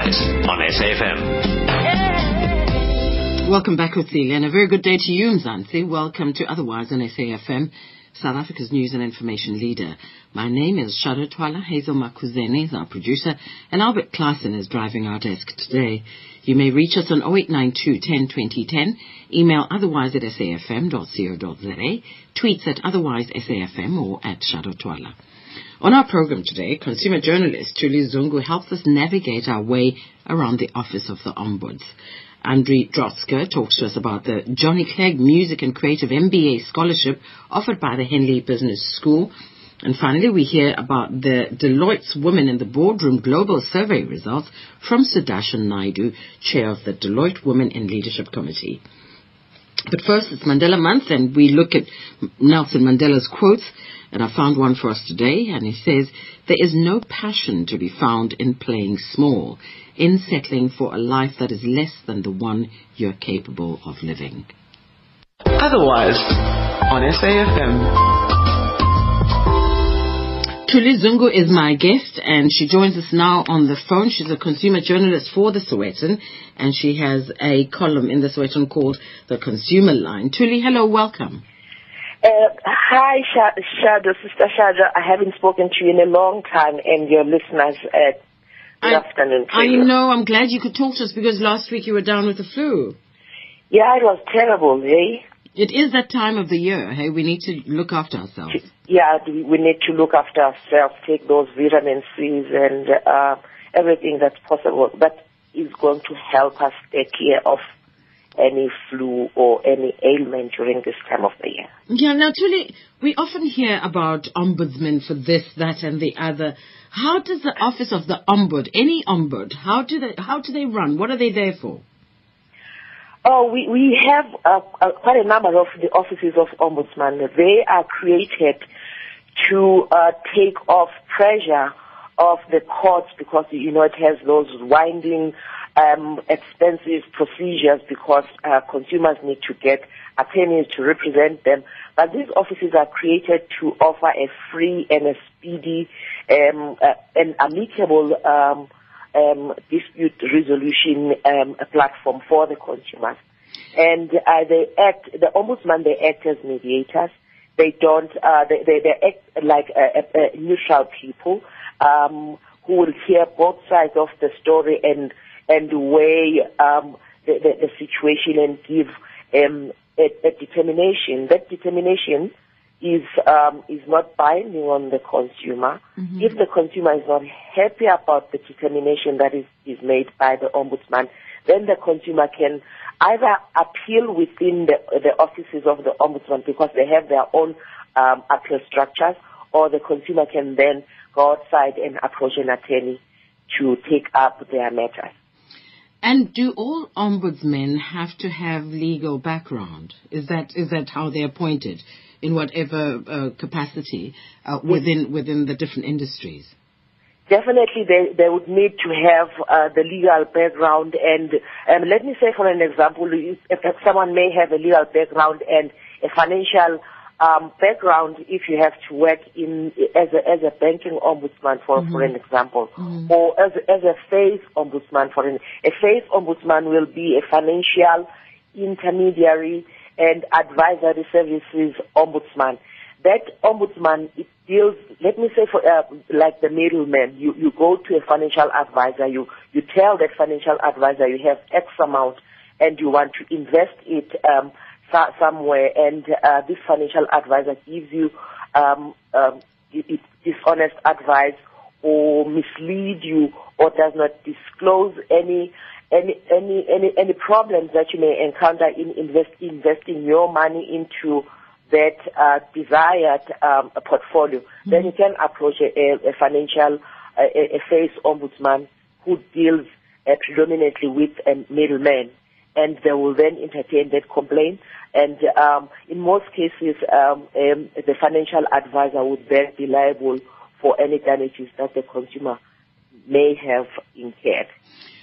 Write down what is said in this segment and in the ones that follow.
Otherwise on SAFM. Welcome back, Utsile, and a very good day to you, Mzansi. Welcome to Otherwise on SAFM, South Africa's news and information leader. My name is Shado Twala. Hazel Makuzene is our producer, and Albert Klassen is driving our desk today. You may reach us on 0892 10 20 10, email otherwise at safm.co.za, tweets at otherwise SAFM or at Shado Twala. On our program today, consumer journalist Tuli Zungu helps us navigate our way around the office of the Ombuds. Adri Drotskie talks to us about the Johnny Clegg Music and Creative MBA scholarship offered by the Henley Business School. And finally, we hear about the Deloitte's Women in the Boardroom Global Survey results from Sudarshan Naidu, chair of the Deloitte Women in Leadership Committee. But first, it's Mandela Month, and we look at Nelson Mandela's quotes. And I found one for us today, and he says, There is no passion to be found in playing small, in settling for a life that is less than the one you're capable of living. Otherwise, on SAFM. Tuli Zungu is my guest, and she joins us now on the phone. She's a consumer journalist for the Sowetan, and she has a column in the Sowetan called The Consumer Line. Tuli, hello, welcome. Uh, hi, Sh- Shado, Sister Shado. I haven't spoken to you in a long time, and your listeners. Uh, good I, afternoon. I you. know, I'm glad you could talk to us because last week you were down with the flu. Yeah, it was terrible, eh? It is that time of the year, hey? We need to look after ourselves. Yeah, we we need to look after ourselves, take those vitamin C's and uh, everything that's possible that is going to help us take care of any flu or any ailment during this time of the year. Yeah, now, Tuli, we often hear about ombudsmen for this, that, and the other. How does the office of the ombud, any ombud, how do they, how do they run? What are they there for? Oh, we, we have uh, uh, quite a number of the offices of ombudsman. They are created to uh, take off pressure of the courts because, you know, it has those winding, um, expensive procedures because uh, consumers need to get attorneys to represent them. But these offices are created to offer a free and a speedy um, uh, and amicable um, um, dispute resolution um, platform for the consumers. And uh, they act, the ombudsman, they act as mediators. They don't, uh, they, they, they act like uh, uh, uh, neutral people um, who will hear both sides of the story and and weigh um, the, the, the situation and give um, a, a determination. That determination is um, is not binding on the consumer. If the consumer is not happy about the determination that is, is made by the ombudsman, then the consumer can either appeal within the, the offices of the ombudsman because they have their own um, appeal structures, or the consumer can then go outside and approach an attorney to take up their matters. And do all ombudsmen have to have legal background? Is that is that how they're appointed in whatever uh, capacity uh, within within the different industries? Definitely, they, they would need to have uh, the legal background. And um, let me say, for an example, if someone may have a legal background and a financial um, background, if you have to work in as a, as a banking ombudsman, for for an example, or as a, as a FAIS ombudsman, for an a FAIS ombudsman will be a financial intermediary and advisory services ombudsman. That ombudsman it deals. Let me say, for uh, like the middleman, you you go to a financial advisor. You you tell that financial advisor you have X amount and you want to invest it um, somewhere, and uh, this financial advisor gives you um, um, dishonest advice or mislead you or does not disclose any any any any any problems that you may encounter in invest, investing your money into that uh, desired um, portfolio, then you can approach a, a, financial a, a a FAIS ombudsman who deals uh, predominantly with a middleman, and they will then entertain that complaint. And um, in most cases, um, um, the financial advisor would then be liable for any damages that the consumer may have incurred.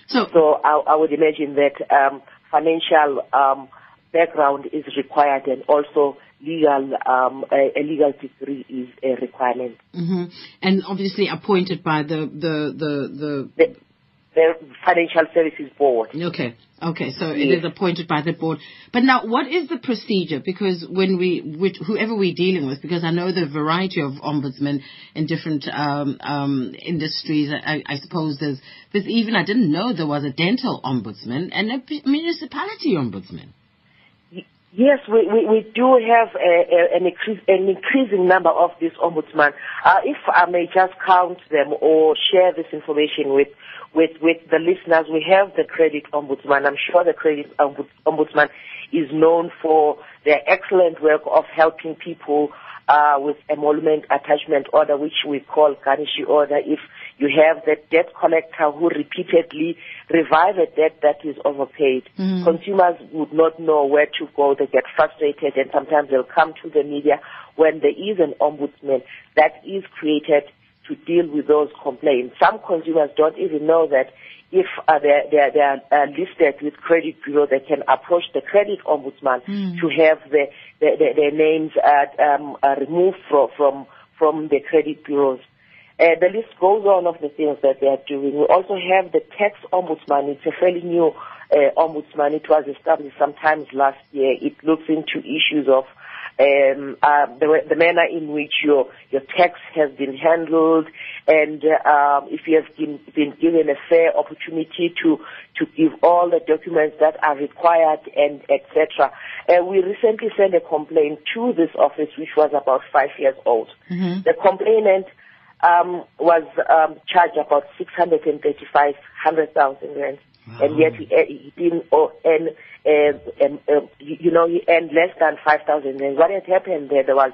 So, So I, I would imagine that um, financial um, background is required, and also legal um, a, a legal degree is a requirement. mhm. and obviously appointed by the the the, the The, the Financial Services Board. Okay. Okay, so yes. it is appointed by the board. But now, what is the procedure? Because when we, which, whoever we're dealing with, because I know the variety of ombudsmen in different um, um, industries. I, I, suppose there's, there's even I didn't know there was a dental ombudsman and a municipality ombudsman. Yes, we, we, we do have a, a, an, increase, an, increasing number of these ombudsmen. Uh, if I may just count them or share this information with with, with the listeners, we have the credit ombudsman. I'm sure the credit ombudsman is known for their excellent work of helping people uh, with emolument attachment order, which we call garnishee order. If you have the debt collector who repeatedly revive a debt that is overpaid, mm-hmm. consumers would not know where to go. They get frustrated, and sometimes they'll come to the media when there is an ombudsman that is created to deal with those complaints. Some consumers don't even know that if uh, they're, they're, they're uh, listed with credit bureau, they can approach the credit ombudsman mm. to have the, the, the, their names uh, um, uh, removed from, from, from the credit bureaus. Uh, the list goes on of the things that they are doing. We also have the tax ombudsman. It's a fairly new uh, ombudsman. It was established sometimes last year. It looks into issues of um, uh, the, the, manner in which your your tax has been handled, and uh, if you have been, been given a fair opportunity to to give all the documents that are required, and etc. Uh, we recently sent a complaint to this office, which was about five years old. Mm-hmm. The complainant um, was um, charged about six hundred and thirty-five hundred thousand rand, wow. and yet he, he didn't owe, and uh, um, uh, you know, he earned less than 5,000 rand. What had happened there, there was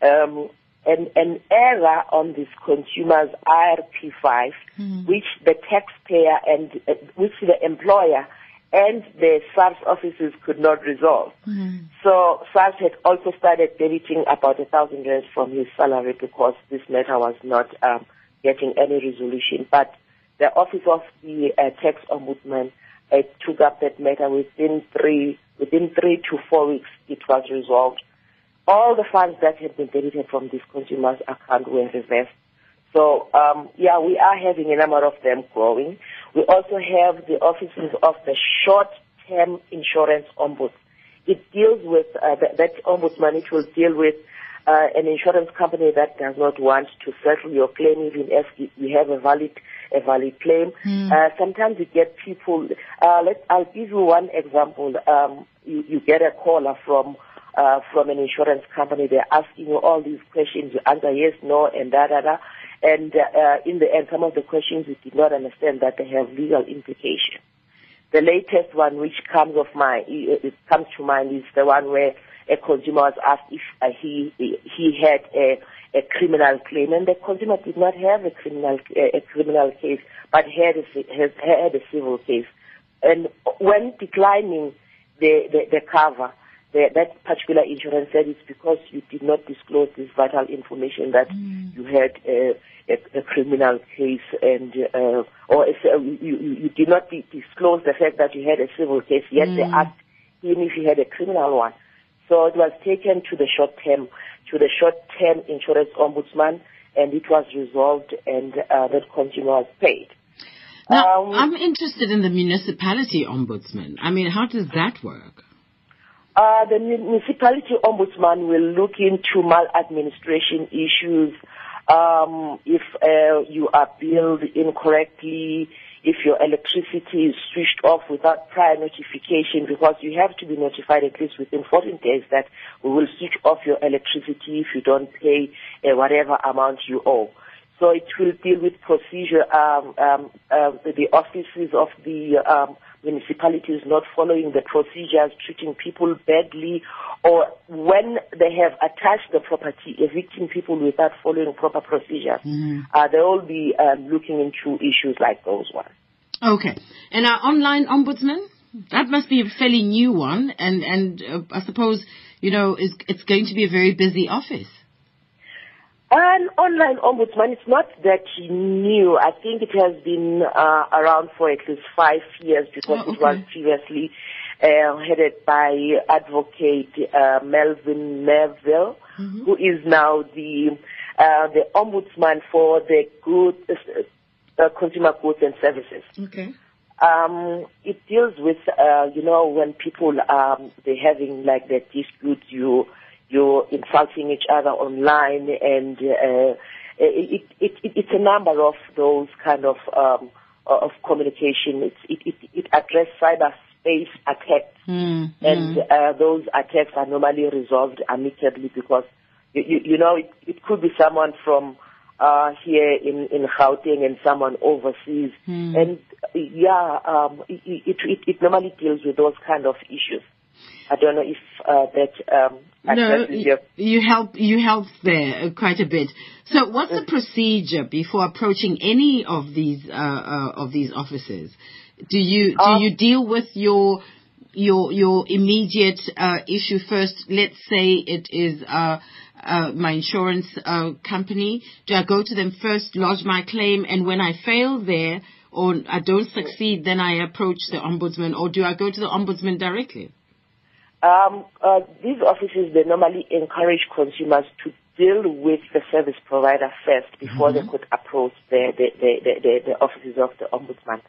um, an, an error on this consumer's IRP5, mm. which the taxpayer and uh, which the employer and the SARS offices could not resolve. Mm. So SARS had also started debiting about a thousand rand from his salary because this matter was not um, getting any resolution. But the office of the uh, tax ombudsman uh, took up that matter within three within three to four weeks. It was resolved. All the funds that had been debited from this consumer's account were reversed. So um, yeah, we are having a number of them growing. We also have the offices of the short-term insurance ombuds. It deals with uh, that, that ombudsman. It will deal with uh, an insurance company that does not want to settle your claim even if you have a valid a valid claim. Mm. Uh, sometimes you get people. Uh, let I'll give you one example. Um, you, you get a caller from uh, from an insurance company. They're asking you all these questions. You answer yes, no, and da da da. And uh, in the end, some of the questions we did not understand that they have legal implications. The latest one, which comes of mind, it comes to mind, is the one where a consumer was asked if uh, he he had a a criminal claim, and the consumer did not have a criminal a criminal case, but had a, has had a civil case. And when declining the the, the cover, the, that particular insurance said it's because you did not disclose this vital information that mm. you had a, a, a, criminal case and uh, or a, you, you, did not disclose the fact that you had a civil case. Yet mm. they asked even if you had a criminal one. So it was taken to the short term to the short-term insurance ombudsman, and it was resolved, and uh, that consumer was paid. Now, um, I'm interested in the municipality ombudsman. I mean, how does that work? Uh, the municipality ombudsman will look into maladministration issues. Um, if uh, you are billed incorrectly, if your electricity is switched off without prior notification because you have to be notified at least within 14 days that we will switch off your electricity if you don't pay uh, whatever amount you owe. So it will deal with procedure, um, um, uh, the offices of the um, municipalities not following the procedures, treating people badly, or when they have attached the property, evicting people without following proper procedures. Mm-hmm. Uh, they will be um, looking into issues like those ones. Okay. And our online ombudsman? That must be a fairly new one, and and uh, I suppose you know is it's going to be a very busy office. An online ombudsman, it's not that new. I think it has been uh, around for at least five years because oh, okay. it was previously uh, headed by Advocate uh, Melvin Neville, mm-hmm. who is now the uh, the ombudsman for the good uh, consumer goods and services. Okay. Um, it deals with, uh, you know, when people um, they're having like their disputes, you you're insulting each other online, and uh, it, it, it, it's a number of those kind of um, of communication. It's, it, it, it addresses cyberspace attacks, Mm, and uh, those attacks are normally resolved amicably because you, you, you know it, it could be someone from uh, here in in Gauteng and someone overseas, Hmm. and yeah, um, it, it, it it normally deals with those kind of issues. I don't know if uh, that um, No, you help you help there uh, quite a bit. So, what's the procedure before approaching any of these uh, uh, of these offices? Do you do Uh, you deal with your your your immediate uh, issue first? Let's say it is uh, uh, my insurance uh, company. Do I go to them first, lodge my claim, and when I fail there or I don't succeed, then I approach the ombudsman, or do I go to the ombudsman directly? Um, uh, these offices, they normally encourage consumers to deal with the service provider first before they could approach the, the, the, the, the, the offices of the ombudsman.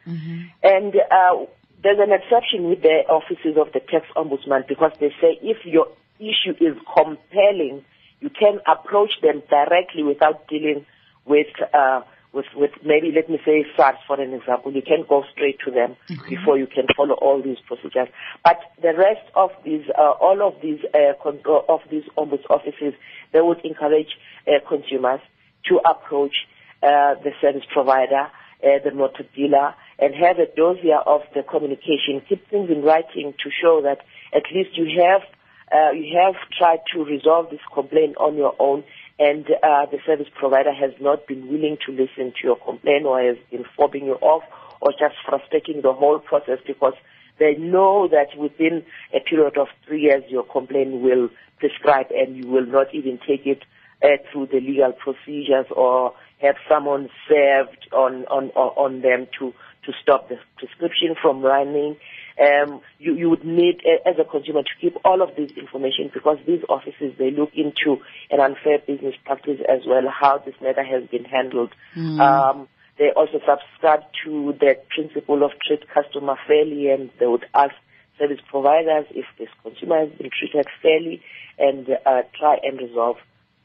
And uh, there's an exception with the offices of the tax ombudsman because they say if your issue is compelling, you can approach them directly without dealing with uh, with with maybe let me say SARS for an example. You can go straight to them before you can follow all these procedures. But the rest of these, uh, all of these uh, con- uh, of these ombuds offices, they would encourage uh, consumers to approach uh, the service provider, uh, the motor dealer, and have a dossier of the communication. Keep things in writing to show that at least you have uh, you have tried to resolve this complaint on your own and uh, the service provider has not been willing to listen to your complaint or has been fobbing you off or just frustrating the whole process because they know that within a period of three years your complaint will prescribe and you will not even take it uh, through the legal procedures or have someone served on, on, on them to, to stop the prescription from running um, you, you would need, as a consumer, to keep all of this information because these offices, they look into an unfair business practice as well, how this matter has been handled. Um, they also subscribe to the principle of treat customer fairly and they would ask service providers if this consumer has been treated fairly and uh, try and resolve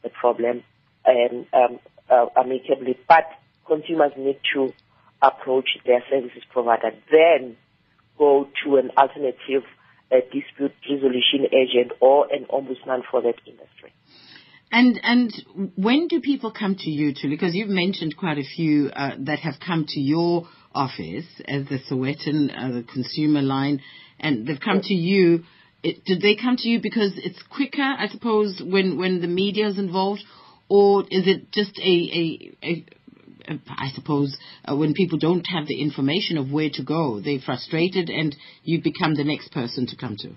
the problem and, um, uh, amicably. But consumers need to approach their services provider. Then go to an alternative uh, dispute resolution agent or an ombudsman for that industry. And and when do people come to you to? Because you've mentioned quite a few uh, that have come to your office as the Sowetan, uh, the consumer line, and they've come to you. It, did they come to you because it's quicker, I suppose, when when the media is involved, or is it just a a, a I suppose uh, when people don't have the information of where to go, they're frustrated, and you become the next person to come to.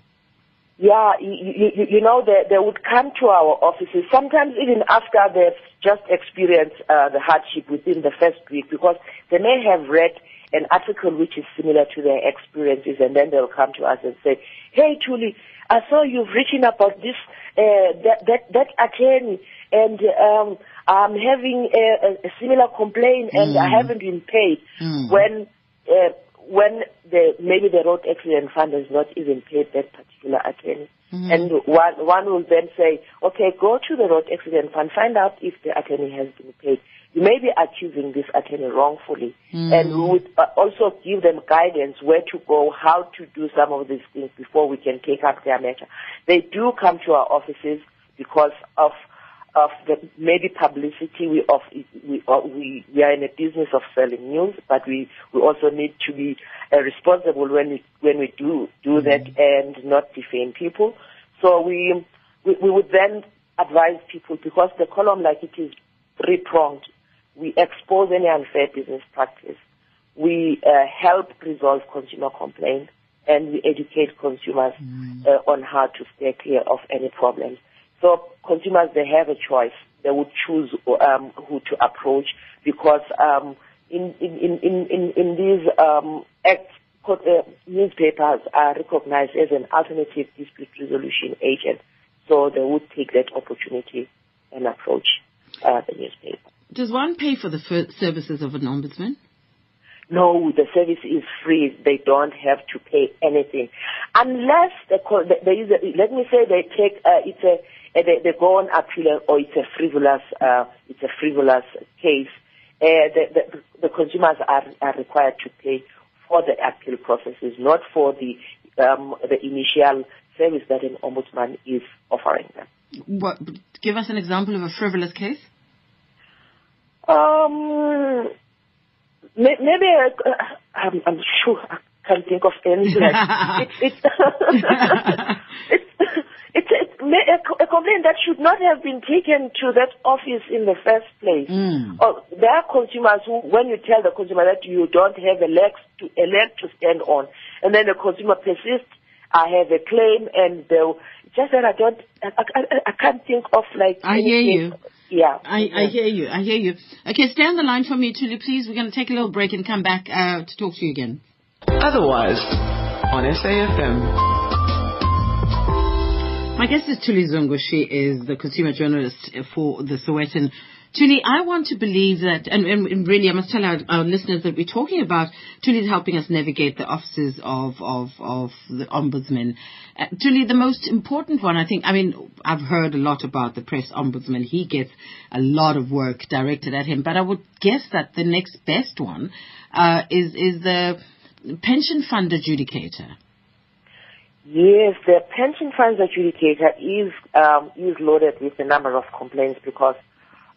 Yeah, you, you, you know, they, they would come to our offices, sometimes even after they've just experienced uh, the hardship within the first week, because they may have read an article which is similar to their experiences, and then they'll come to us and say, hey, Tuli, I saw you've written about this, uh, that, that, that attorney, and um, I'm having a, a similar complaint, and I haven't been paid. Mm. When uh, when the maybe the road accident fund has not even paid that particular attorney. And one one will then say, okay, go to the road accident fund, find out if the attorney has been paid. You may be accusing this attorney wrongfully, and we would uh, also give them guidance where to go, how to do some of these things before we can take up their matter. They do come to our offices because of of the maybe publicity. We of we uh, we we are in a business of selling news, but we we also need to be uh, responsible when we when we do do that and not defame people. So we, we we would then advise people because the column like it is three pronged. We expose any unfair business practice. We uh, help resolve consumer complaints and we educate consumers uh, on how to stay clear of any problems. So consumers, they have a choice. They would choose um, who to approach because um, in, in, in, in, in, these um, acts, uh, newspapers are recognized as an alternative dispute resolution agent. So they would take that opportunity and approach uh, the newspaper. Does one pay for the services of an ombudsman? no, the service is free. They don't have to pay anything, unless the, there is. A, let me say they take uh, it's a they, they go on appeal or it's a frivolous uh, it's a frivolous case. Uh, the, the, the consumers are, are required to pay for the appeal processes, not for the um, the initial service that an ombudsman is offering them. What? Give us an example of a frivolous case. Um, maybe uh, I'm, I'm, sure I can't think of anything. it's it's it's it's, it's a, a, complaint that should not have been taken to that office in the first place. Mm. Or there are consumers who, when you tell the consumer that you don't have a leg to a leg to stand on, and then the consumer persists I have a claim and the, just that I don't, I, I, I can't think of like. I hear you. Yeah. I, I hear you. I hear you. Okay, stay on the line for me, Tuli, please. We're going to take a little break and come back uh, to talk to you again. Otherwise, on SAFM. My guest is Tuli Zungu. She is the consumer journalist for the Sowetan Tuli, I want to believe that, and, and, really I must tell our, our, listeners that we're talking about Tuli's helping us navigate the offices of, of, of the ombudsman. Uh, Tuli, the most important one, I think, I mean, I've heard a lot about the press ombudsman. He gets a lot of work directed at him, but I would guess that the next best one uh, is, is the pension fund adjudicator. Yes, the pension funds adjudicator is um, is loaded with a number of complaints because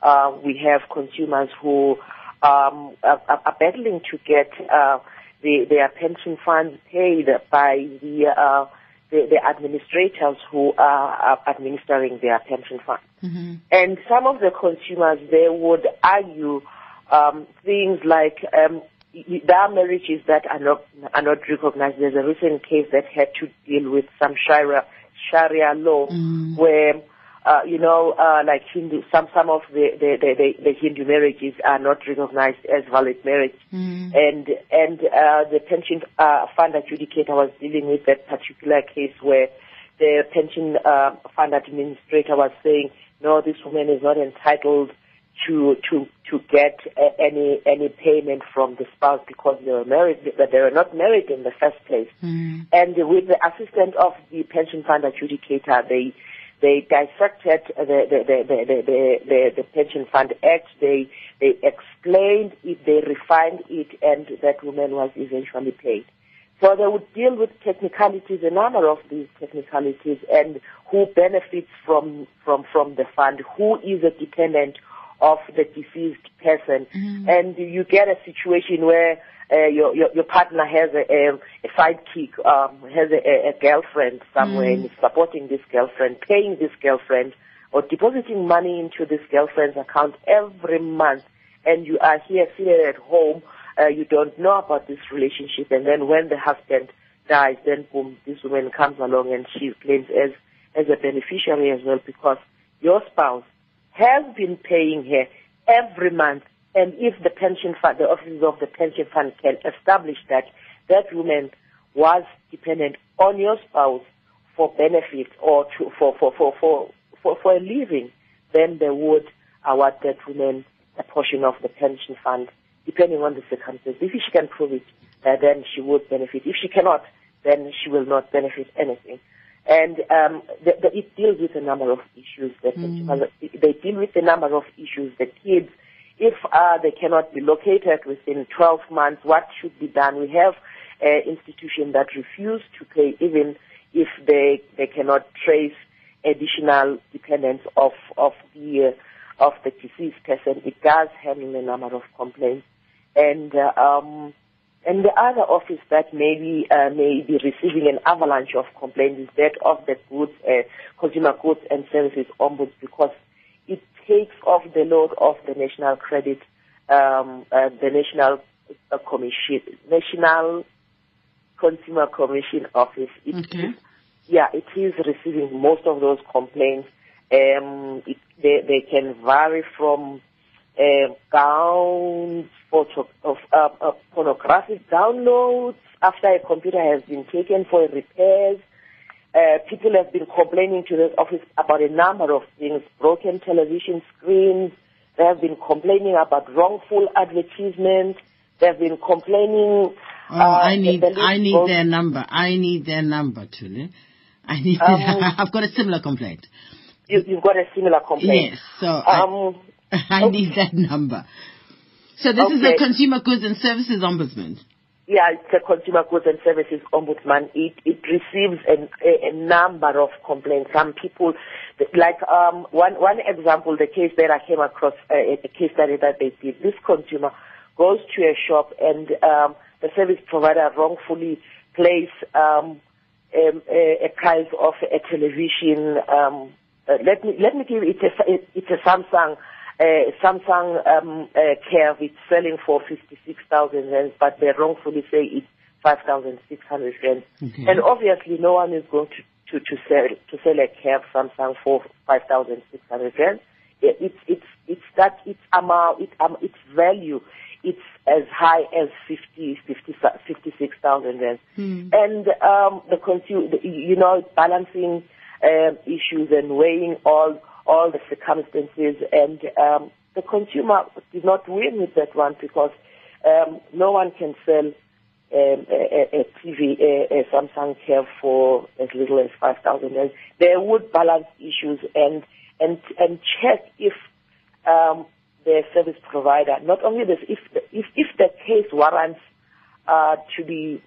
uh, we have consumers who um, are, are, battling to get uh, the, their pension funds paid by the, uh, the, the administrators who are administering their pension funds. Mm-hmm. And some of the consumers they would argue um, things like um, there are marriages that are not are not recognized. There's a recent case that had to deal with some Sharia Sharia law mm. where uh, you know, uh, like Hindu, some some of the the, the, the Hindu marriages are not recognized as valid marriage, mm. and and uh, the pension uh, fund adjudicator was dealing with that particular case where the pension uh, fund administrator was saying, no, this woman is not entitled to to to get any any payment from the spouse because they were married, but they were not married in the first place. Mm. And with the assistance of the pension fund adjudicator, they they dissected the, the, the, the, the, the, the Pension Fund Act. They, they explained it, they refined it, and that woman was eventually paid. So they would deal with technicalities, a number of these technicalities, and who benefits from, from, from the fund, who is a dependent of the deceased person. Mm-hmm. And you get a situation where uh, your, your, your partner has a, a, a sidekick, um, has a, a girlfriend somewhere Mm. and is supporting this girlfriend, paying this girlfriend, or depositing money into this girlfriend's account every month, and you are here sitting at home, uh, you don't know about this relationship, and then when the husband dies, then boom, this woman comes along and she claims as as a beneficiary as well because your spouse has been paying her every month and if the pension fund, the offices of the pension fund can establish that that woman was dependent on your spouse for benefits or to, for, for, for, for, for, for a living, then they would award that woman a portion of the pension fund, depending on the circumstances. If she can prove it, uh, then she would benefit. If she cannot, then she will not benefit anything. And um, the, the, it deals with a number of issues. That Mm. They deal with a number of issues. The kids if uh, they cannot be located within 12 months, what should be done? We have uh, institutions that refuse to pay even if they, they cannot trace additional dependence of, of the, uh, of the deceased person. It does handle a number of complaints. And, uh, um, and the other office that maybe uh, may be receiving an avalanche of complaints is that of the goods, uh, consumer goods and services ombuds because it takes off the load of the National Credit, um, uh, the National uh, Commission, National Consumer Commission Office. It okay. Is, yeah, it is receiving most of those complaints. Um, it, they, they can vary from uh, gowns, photo, of uh, uh, pornographic downloads after a computer has been taken for repairs uh, people have been complaining to this office about a number of things, broken television screens. They have been complaining about wrongful advertisements. they've been complaining. Oh, uh, I need, I need their number. I need their number, Tuli. I need. Um, I've got a similar complaint. You, have got a similar complaint. Yes. So um, I, I okay. need that number. So this okay. is the Consumer Goods and Services Ombudsman. Yeah, it's a Consumer Goods and Services Ombudsman. It it receives a, a, number of complaints. Some people, like um, one one example, the case that I came across, uh, a case study that they did. This consumer goes to a shop and um, the service provider wrongfully place um, a, a, price of a television. Um, uh, let me let me give it. It's a, it's a Samsung uh, Samsung um, uh, Curve it's selling for 56,000 rands, but they wrongfully say it's 5,600 rands. Okay. And obviously, no one is going to, to, to sell to sell a Curve Samsung for 5,600 rands. It's it's it's that its amount, it, um, its value, it's as high as 50, 50 56,000 rands. Hmm. And um, the consumer, you know, balancing um, issues and weighing all all the circumstances, and um, the consumer did not win with that one because um, no one can sell um, a, a, TV, a, a Samsung Curve for as little as five thousand. And they would balance issues and and and check if um, the service provider, not only this, if the, if if the case warrants uh, to be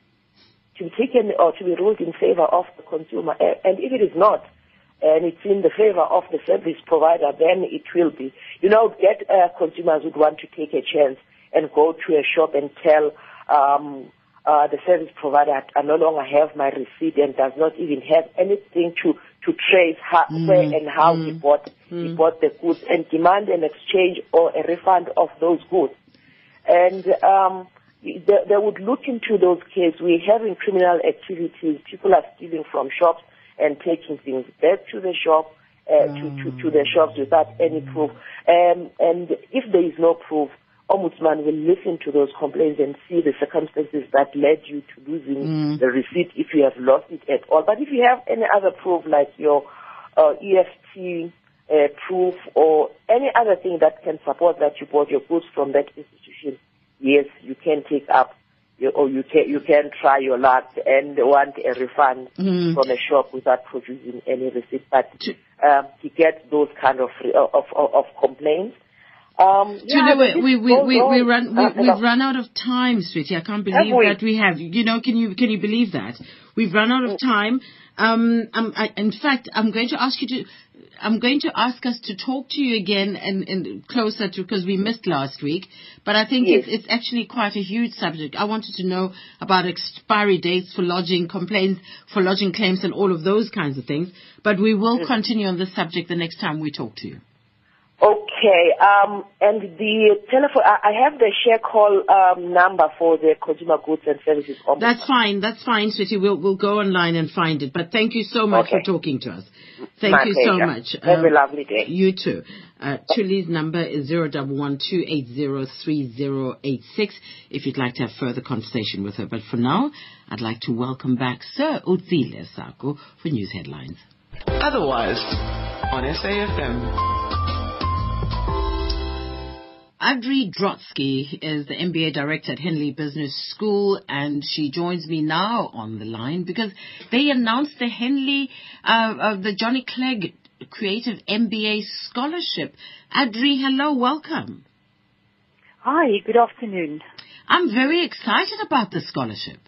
to be taken or to be ruled in favor of the consumer, and if it is not, and it's in the favor of the service provider, then it will be. You know, get uh, consumers would want to take a chance and go to a shop and tell um, uh, the service provider, I no longer have my receipt and does not even have anything to, to trace how, mm. where and how mm. he bought mm. he bought the goods and demand an exchange or a refund of those goods. And um, they, they would look into those cases. We're having criminal activities. People are stealing from shops and taking things back to the shop, uh, mm. to, to, to the shops without any proof. Um, and if there is no proof, Ombudsman will listen to those complaints and see the circumstances that led you to losing mm. the receipt if you have lost it at all. But if you have any other proof like your uh, EFT uh, proof or any other thing that can support that you bought your goods from that institution, yes, you can take up you, or you can you can try your luck and want a refund mm. from a shop without producing any receipt. But um, he gets those kind of of, of, of complaints. Um, yeah, we, we, we, we, we run, we, uh, we've run out of time, sweetie. I can't believe that we have. You know, can you, can you believe that? We've run out of mm. time. Um, um, I, in fact, I'm going to ask you to, I'm going to ask us to talk to you again and, and closer to, because we missed last week, but I think yes. it's, it's actually quite a huge subject. I wanted to know about expiry dates for lodging complaints, for lodging claims and all of those kinds of things, but we will yes. continue on this subject the next time we talk to you. Okay, um, and the telephone, I have the share call um, number for the Consumer Goods and Services Ombudsman. That's fine, that's fine, sweetie. We'll, we'll go online and find it. But thank you so much okay. for talking to us. Thank My you pleasure. so much. Have um, a lovely day. You too. Uh, Tuli's number is 01128038086 if you'd like to have further conversation with her. But for now, I'd like to welcome back Sir Utsile Sako for news headlines. Otherwise, on SAFM. Adri Drotskie is the MBA director at Henley Business School, and she joins me now on the line because they announced the Henley, uh, uh, the Johnny Clegg Creative MBA Scholarship. Adri, hello, welcome. Hi, good afternoon. I'm very excited about the scholarship.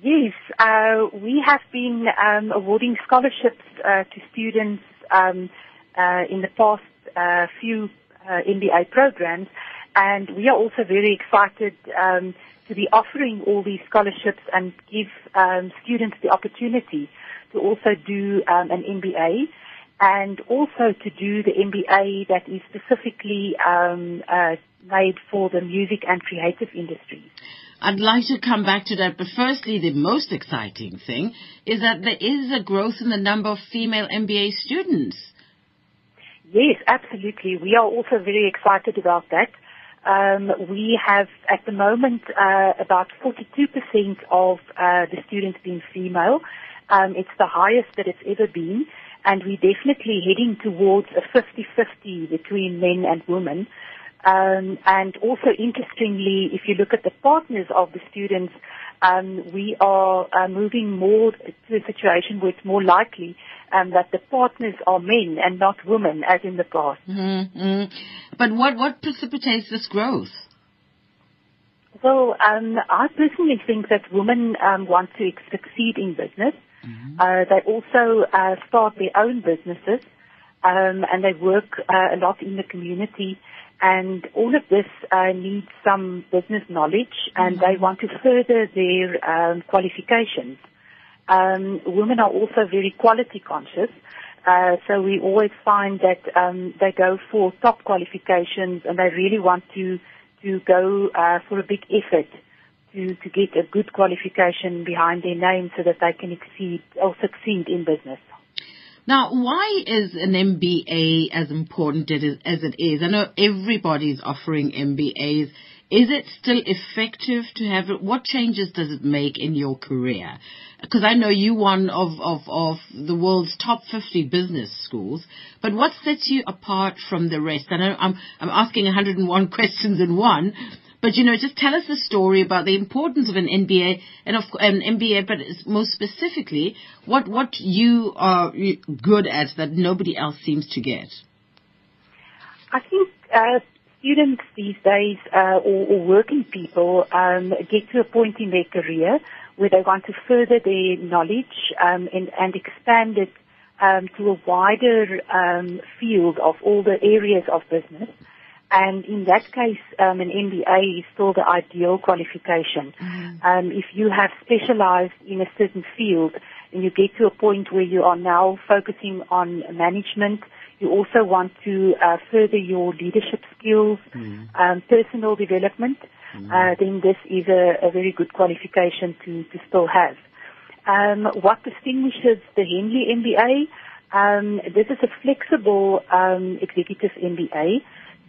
Yes, uh, we have been um, awarding scholarships uh, to students um, uh, in the past uh, few uh, MBA programs. And we are also very excited um, to be offering all these scholarships and give um, students the opportunity to also do um, an MBA and also to do the MBA that is specifically um, uh, made for the music and creative industries. I'd like to come back to that, but firstly, the most exciting thing is that there is a growth in the number of female MBA students. Yes, absolutely. We are also very excited about that. Um, we have at the moment uh, about 42% of uh, the students being female. Um, it's the highest that it's ever been, and we're definitely heading towards a 50-50 between men and women. Um, and also interestingly, if you look at the partners of the students, um, we are uh, moving more to a situation where it's more likely um, that the partners are men and not women, as in the past. Mm-hmm. But what, what precipitates this growth? Well, um, I personally think that women um, want to succeed in business. Mm-hmm. Uh, they also uh, start their own businesses, um, and they work uh, a lot in the community. And all of this uh, needs some business knowledge, and mm-hmm. they want to further their um, qualifications. Um, women are also very quality conscious, uh, so we always find that um, they go for top qualifications, and they really want to to go uh, for a big effort to, to get a good qualification behind their name so that they can exceed or succeed in business. Now, why is an MBA as important as it is? I know everybody's offering MBAs. Is it still effective to have it? What changes does it make in your career? Because I know you one of, of, of the world's top 50 business schools, but what sets you apart from the rest? I know I'm, I'm asking 101 questions in one, but you know, just tell us the story about the importance of an MBA and of an MBA, but most specifically, what what you are good at that nobody else seems to get. I think uh, students these days, uh, or, or, working people, um, get to a point in their career where they want to further their knowledge um, and, and, expand it um, to a wider um, field of all the areas of business. And in that case, um, an MBA is still the ideal qualification. Mm-hmm. Um, if you have specialized in a certain field and you get to a point where you are now focusing on management, you also want to uh, further your leadership skills, mm-hmm. um, personal development, mm-hmm. uh, then this is a, a, very good qualification to, to still have. Um, what distinguishes the Henley MBA? Um, this is a flexible um, executive MBA.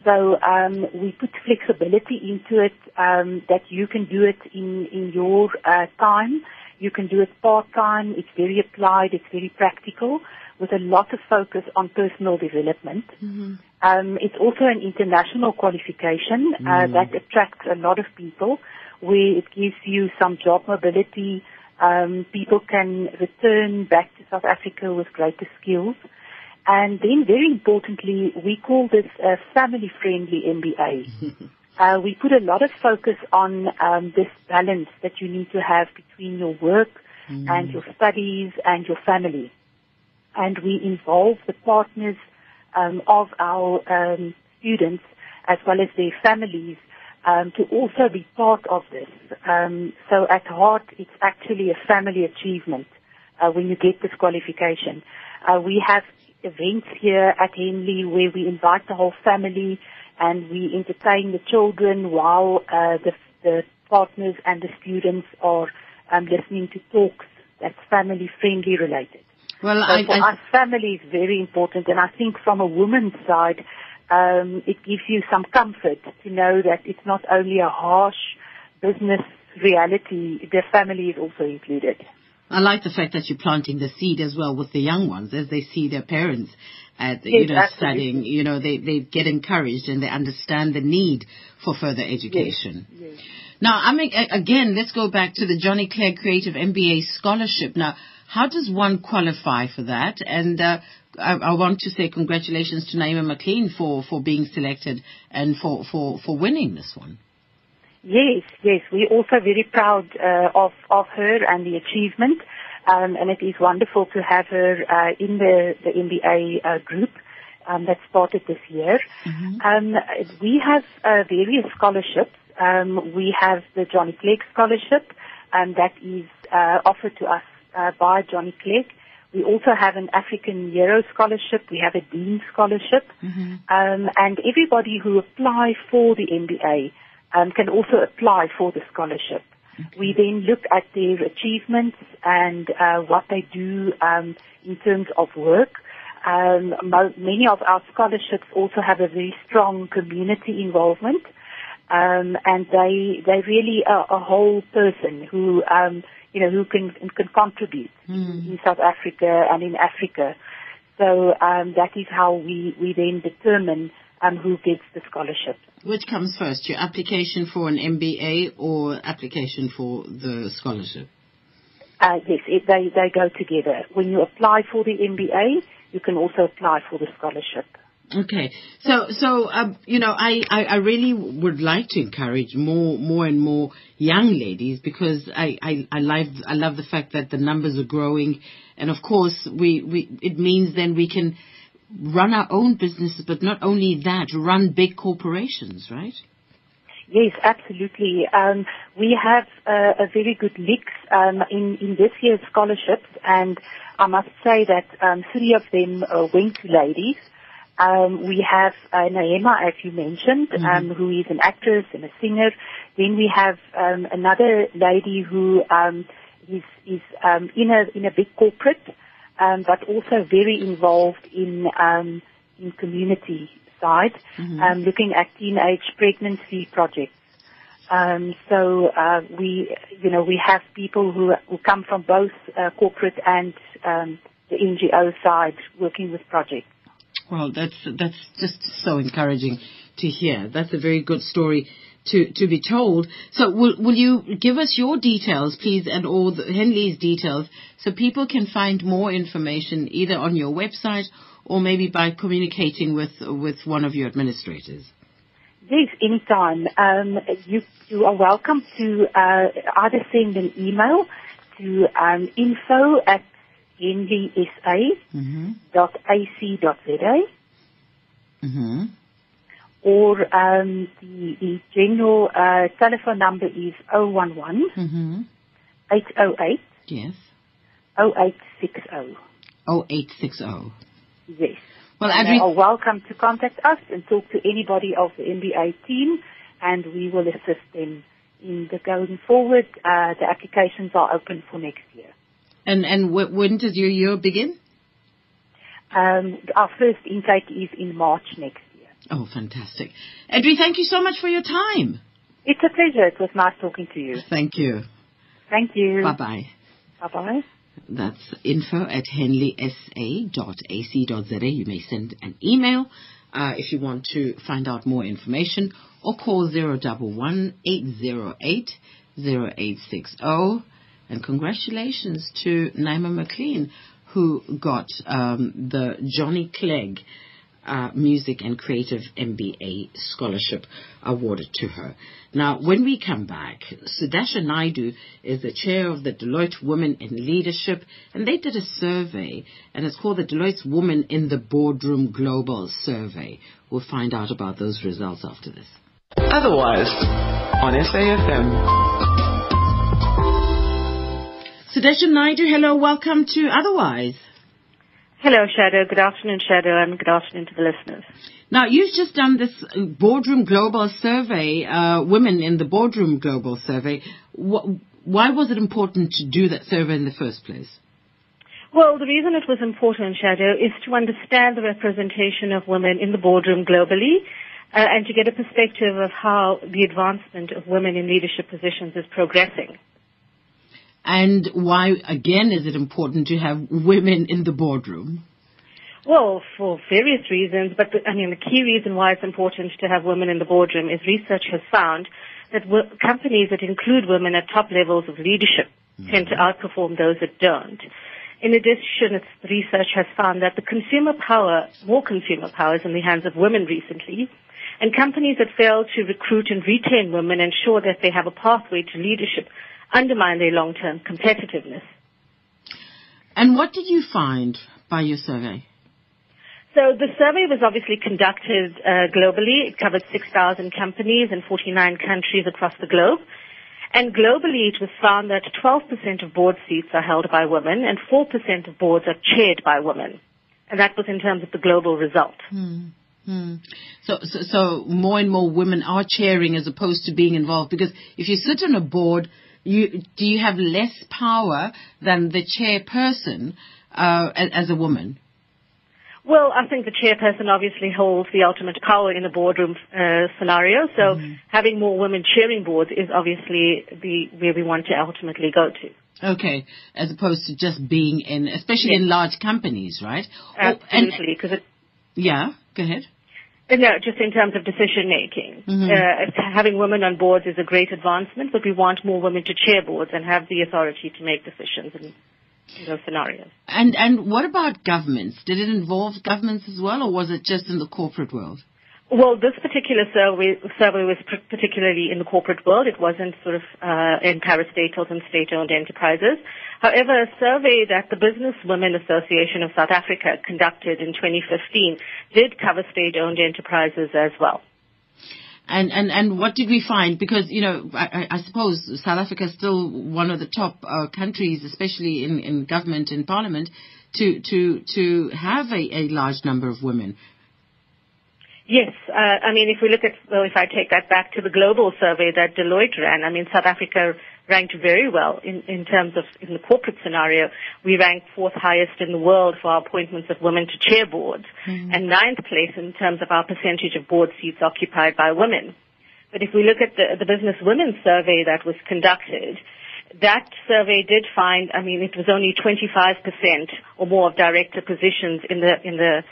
So um, we put flexibility into it um, that you can do it in in your uh, time. You can do it part time. It's very applied. It's very practical with a lot of focus on personal development. Mm-hmm. Um, it's also an international qualification uh, mm. that attracts a lot of people, where it gives you some job mobility. Um, people can return back to South Africa with greater skills. And then very importantly, we call this a family-friendly MBA. uh, we put a lot of focus on um, this balance that you need to have between your work mm. and your studies and your family. And we involve the partners um, of our um, students as well as their families um, to also be part of this. Um, so at heart, it's actually a family achievement uh, when you get this qualification. Uh, we have events here at Henley where we invite the whole family and we entertain the children while uh, the, the partners and the students are um, listening to talks that's family friendly related. Well, so I, for I, us, family is very important, and I think from a woman's side, um, it gives you some comfort to know that it's not only a harsh business reality; the family is also included. I like the fact that you're planting the seed as well with the young ones as they see their parents at you know studying you know they they get encouraged and they understand the need for further education yes. Yes. now i mean again let's go back to the johnny clegg creative mba scholarship now how does one qualify for that and uh, I, I, want to say congratulations to Naima McLean for, for being selected and for, for, for winning this one. Yes, yes. We're also very proud uh, of, of her and the achievement. Um, and it is wonderful to have her uh, in the, the MBA uh, group um, that started this year. Mm-hmm. Um, we have uh, various scholarships. Um, we have the Johnny Clegg Scholarship um, that is uh, offered to us uh, by Johnny Clegg. We also have an African Hero Scholarship. We have a Dean Scholarship. Mm-hmm. Um, and everybody who apply for the MBA um, can also apply for the scholarship. Okay. We then look at their achievements and uh, what they do um, in terms of work. Um, mo- many of our scholarships also have a very strong community involvement, um, and they they really are a whole person who um, you know who can can contribute mm. in South Africa and in Africa. So um, that is how we we then determine um, who gets the scholarship. Which comes first, your application for an MBA or application for the scholarship? Uh, yes, it, they, they go together. When you apply for the MBA, you can also apply for the scholarship. Okay, so so um, you know, I, I, I really would like to encourage more more and more young ladies because I, I, I love I love the fact that the numbers are growing, and of course we, we it means then we can run our own businesses, but not only that, run big corporations, right? Yes, absolutely. Um, we have uh, a very good mix um, in, in this year's scholarships, and I must say that um, three of them uh, went to ladies. Um, we have uh, Naima, as you mentioned, Mm-hmm. um, who is an actress and a singer. Then we have um, another lady who um, is, is um, in a in a big corporate, um, but also very involved in um, in community side, um, looking at teenage pregnancy projects. Um, so uh, we, you know, we have people who who come from both uh, corporate and um, the NGO side working with projects. Well, that's that's just so encouraging to hear. That's a very good story to to be told. So, will will you give us your details, please, and all the Henley's details, so people can find more information either on your website or maybe by communicating with with one of your administrators. Yes, anytime. Um, you you are welcome to uh, either send an email to um, info at Mm-hmm. henleysa.ac.za Mm-hmm. Or um, the, the general uh, telephone number is 011 Mm-hmm. 808 Yes. 0860. Oh eight six oh. Yes. well and Adri- are welcome to contact us and talk to anybody of the MBA team, and we will assist them in the going forward. Uh, the applications are open for next year. and and wh- when does your year begin? Um, our first intake is in March next year. Oh, fantastic. Adri, thank you so much for your time. It's a pleasure. It was nice talking to you. Thank you. Thank you. Bye bye. Bye bye. That's info at henleysa.ac.za. You may send an email uh, if you want to find out more information or call 011 808 0860. And congratulations to Naima McLean who got um, the Johnny Clegg uh, Music and Creative MBA Scholarship awarded to her. Now, when we come back, Sudasha Naidu is the chair of the Deloitte Women in Leadership, and they did a survey, and it's called the Deloitte Women in the Boardroom Global Survey. We'll find out about those results after this. Otherwise, on SAFM. Sudasha Naidu, hello, welcome to Otherwise. Hello, Shadow. Good afternoon, Shadow, and good afternoon to the listeners. Now, you've just done this Boardroom Global Survey, uh, Women in the Boardroom Global Survey. Wh- why was it important to do that survey in the first place? Well, the reason it was important, Shadow, is to understand the representation of women in the boardroom globally uh, and to get a perspective of how the advancement of women in leadership positions is progressing. And why, again, is it important to have women in the boardroom? Well, for various reasons, but the, I mean, the key reason why it's important to have women in the boardroom is research has found that w- companies that include women at top levels of leadership hmm. tend to outperform those that don't. In addition, it's, research has found that the consumer power, more consumer power is in the hands of women recently, and companies that fail to recruit and retain women ensure that they have a pathway to leadership undermine their long-term competitiveness. And what did you find by your survey? So the survey was obviously conducted uh, globally. It covered 6,000 companies in 49 countries across the globe. And globally, it was found that 12% of board seats are held by women and 4% of boards are chaired by women. And that was in terms of the global result. Hmm. So, so, so more and more women are chairing as opposed to being involved because if you sit on a board, you, do you have less power than the chairperson uh, as, a woman? Well, I think the chairperson obviously holds the ultimate power in a boardroom uh, scenario. So having more women chairing boards is obviously the where we want to ultimately go to. Okay, as opposed to just being in, especially Yes. in large companies, right? Absolutely, because yeah, go ahead. Uh, No, just in terms of decision making. Uh, having women on boards is a great advancement, but we want more women to chair boards and have the authority to make decisions in, in those scenarios. And and what about governments? Did it involve governments as well, or was it just in the corporate world? Well, this particular survey, survey was pr- particularly in the corporate world. It wasn't sort of uh, in parastatals and state-owned enterprises. However, a survey that the Business Women Association of South Africa conducted in 2015 did cover state-owned enterprises as well. And and and what did we find? Because you know, I, I suppose South Africa is still one of the top uh, countries, especially in, in government and parliament, to to to have a, a large number of women. Yes, uh, I mean, if we look at, well, if I take that back to the global survey that Deloitte ran, I mean, South Africa ranked very well in, in terms of, in the corporate scenario, we ranked fourth highest in the world for our appointments of women to chair boards, mm-hmm. and ninth place in terms of our percentage of board seats occupied by women. But if we look at the, the Business Women survey that was conducted, that survey did find, I mean, it was only 25% or more of director positions in the, in the,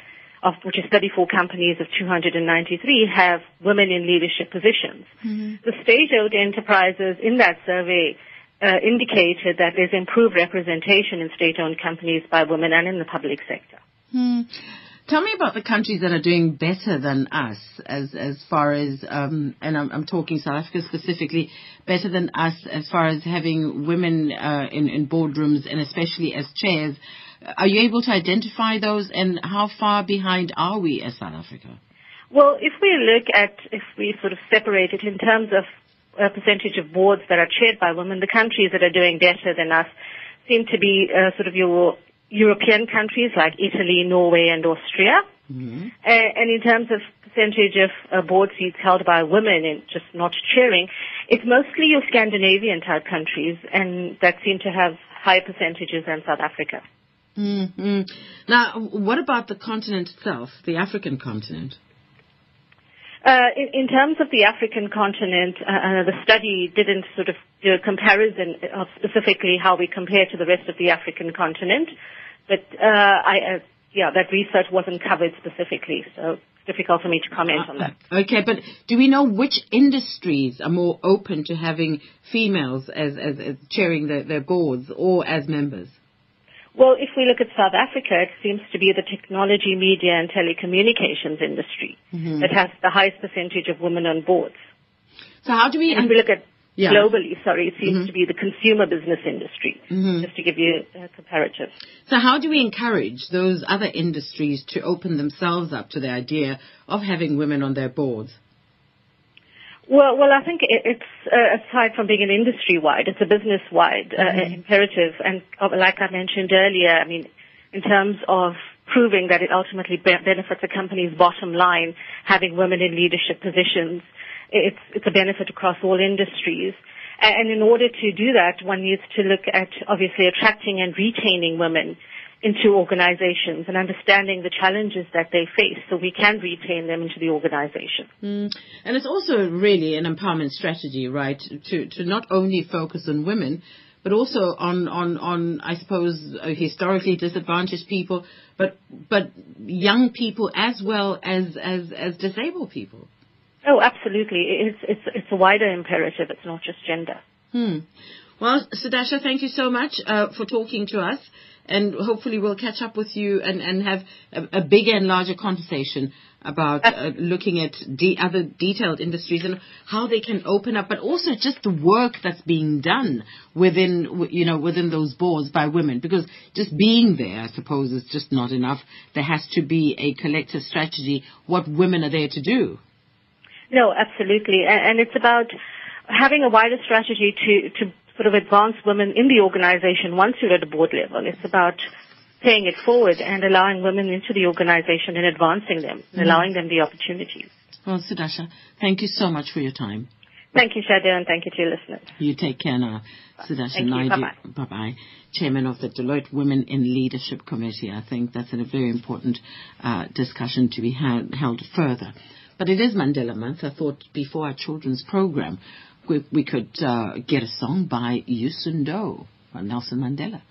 of, which is 34 companies of 293 have women in leadership positions. The state-owned enterprises in that survey uh, indicated that there's improved representation in state-owned companies by women and in the public sector. Hmm. Tell me about the countries that are doing better than us, as as far as um, and I'm, I'm talking South Africa specifically, better than us as far as having women uh, in in boardrooms and especially as chairs. Are you able to identify those, and how far behind are we as South Africa? Well, if we look at, if we sort of separate it in terms of a percentage of boards that are chaired by women, the countries that are doing better than us seem to be uh, sort of your European countries like Italy, Norway, and Austria. Mm-hmm. Uh, and in terms of percentage of uh, board seats held by women and just not chairing, it's mostly your Scandinavian type countries and that seem to have higher percentages than South Africa. Mm-hmm. Now, what about the continent itself, the African continent? Uh, in, in terms of the African continent, uh, uh, the study didn't sort of do a comparison of specifically how we compare to the rest of the African continent, but uh, I, uh, yeah, that research wasn't covered specifically, so it's difficult for me to comment on that. Okay, but do we know which industries are more open to having females as, as, as chairing their boards or as members? Well, if we look at South Africa, it seems to be the technology, media, and telecommunications industry mm-hmm. that has the highest percentage of women on boards. So how do we? And if we look at Yeah. globally, sorry, it seems mm-hmm. to be the consumer business industry, mm-hmm. just to give you a comparative. So how do we encourage those other industries to open themselves up to the idea of having women on their boards? Well, well, I think it's uh, aside from being an industry-wide, it's a business-wide uh, imperative. And uh, like I mentioned earlier, I mean, in terms of proving that it ultimately benefits a company's bottom line, having women in leadership positions, it's it's a benefit across all industries. And in order to do that, one needs to look at obviously attracting and retaining women into organizations and understanding the challenges that they face so we can retain them into the organization. Mm. And it's also really an empowerment strategy, right? To to not only focus on women, but also on on on I suppose uh, historically disadvantaged people, but but young people as well as as as disabled people. Oh, absolutely. It's, it's, it's a wider imperative. It's not just gender. Hmm. Well, Sudasha, thank you so much uh, for talking to us, and hopefully we'll catch up with you and, and have a, a bigger and larger conversation about uh, looking at de- other detailed industries and how they can open up, but also just the work that's being done within, you know, within those boards by women. Because just being there, I suppose, is just not enough. There has to be a collective strategy. What women are there to do. No, absolutely. And, and it's about having a wider strategy to, to sort of advance women in the organization once you're at a board level. It's about paying it forward and allowing women into the organization and advancing them, and allowing them the opportunities. Well, Sudasha, thank you so much for your time. Thank you, Shada, and thank you to your listeners. You take care now. Sudasha. Naidu. Bye-bye. Bye-bye. Chairman of the Deloitte Women in Leadership Committee. I think that's a very important uh, discussion to be had, held further. But it is Mandela Month. I thought before our children's program, we, we could uh, get a song by Yusundo, by Nelson Mandela.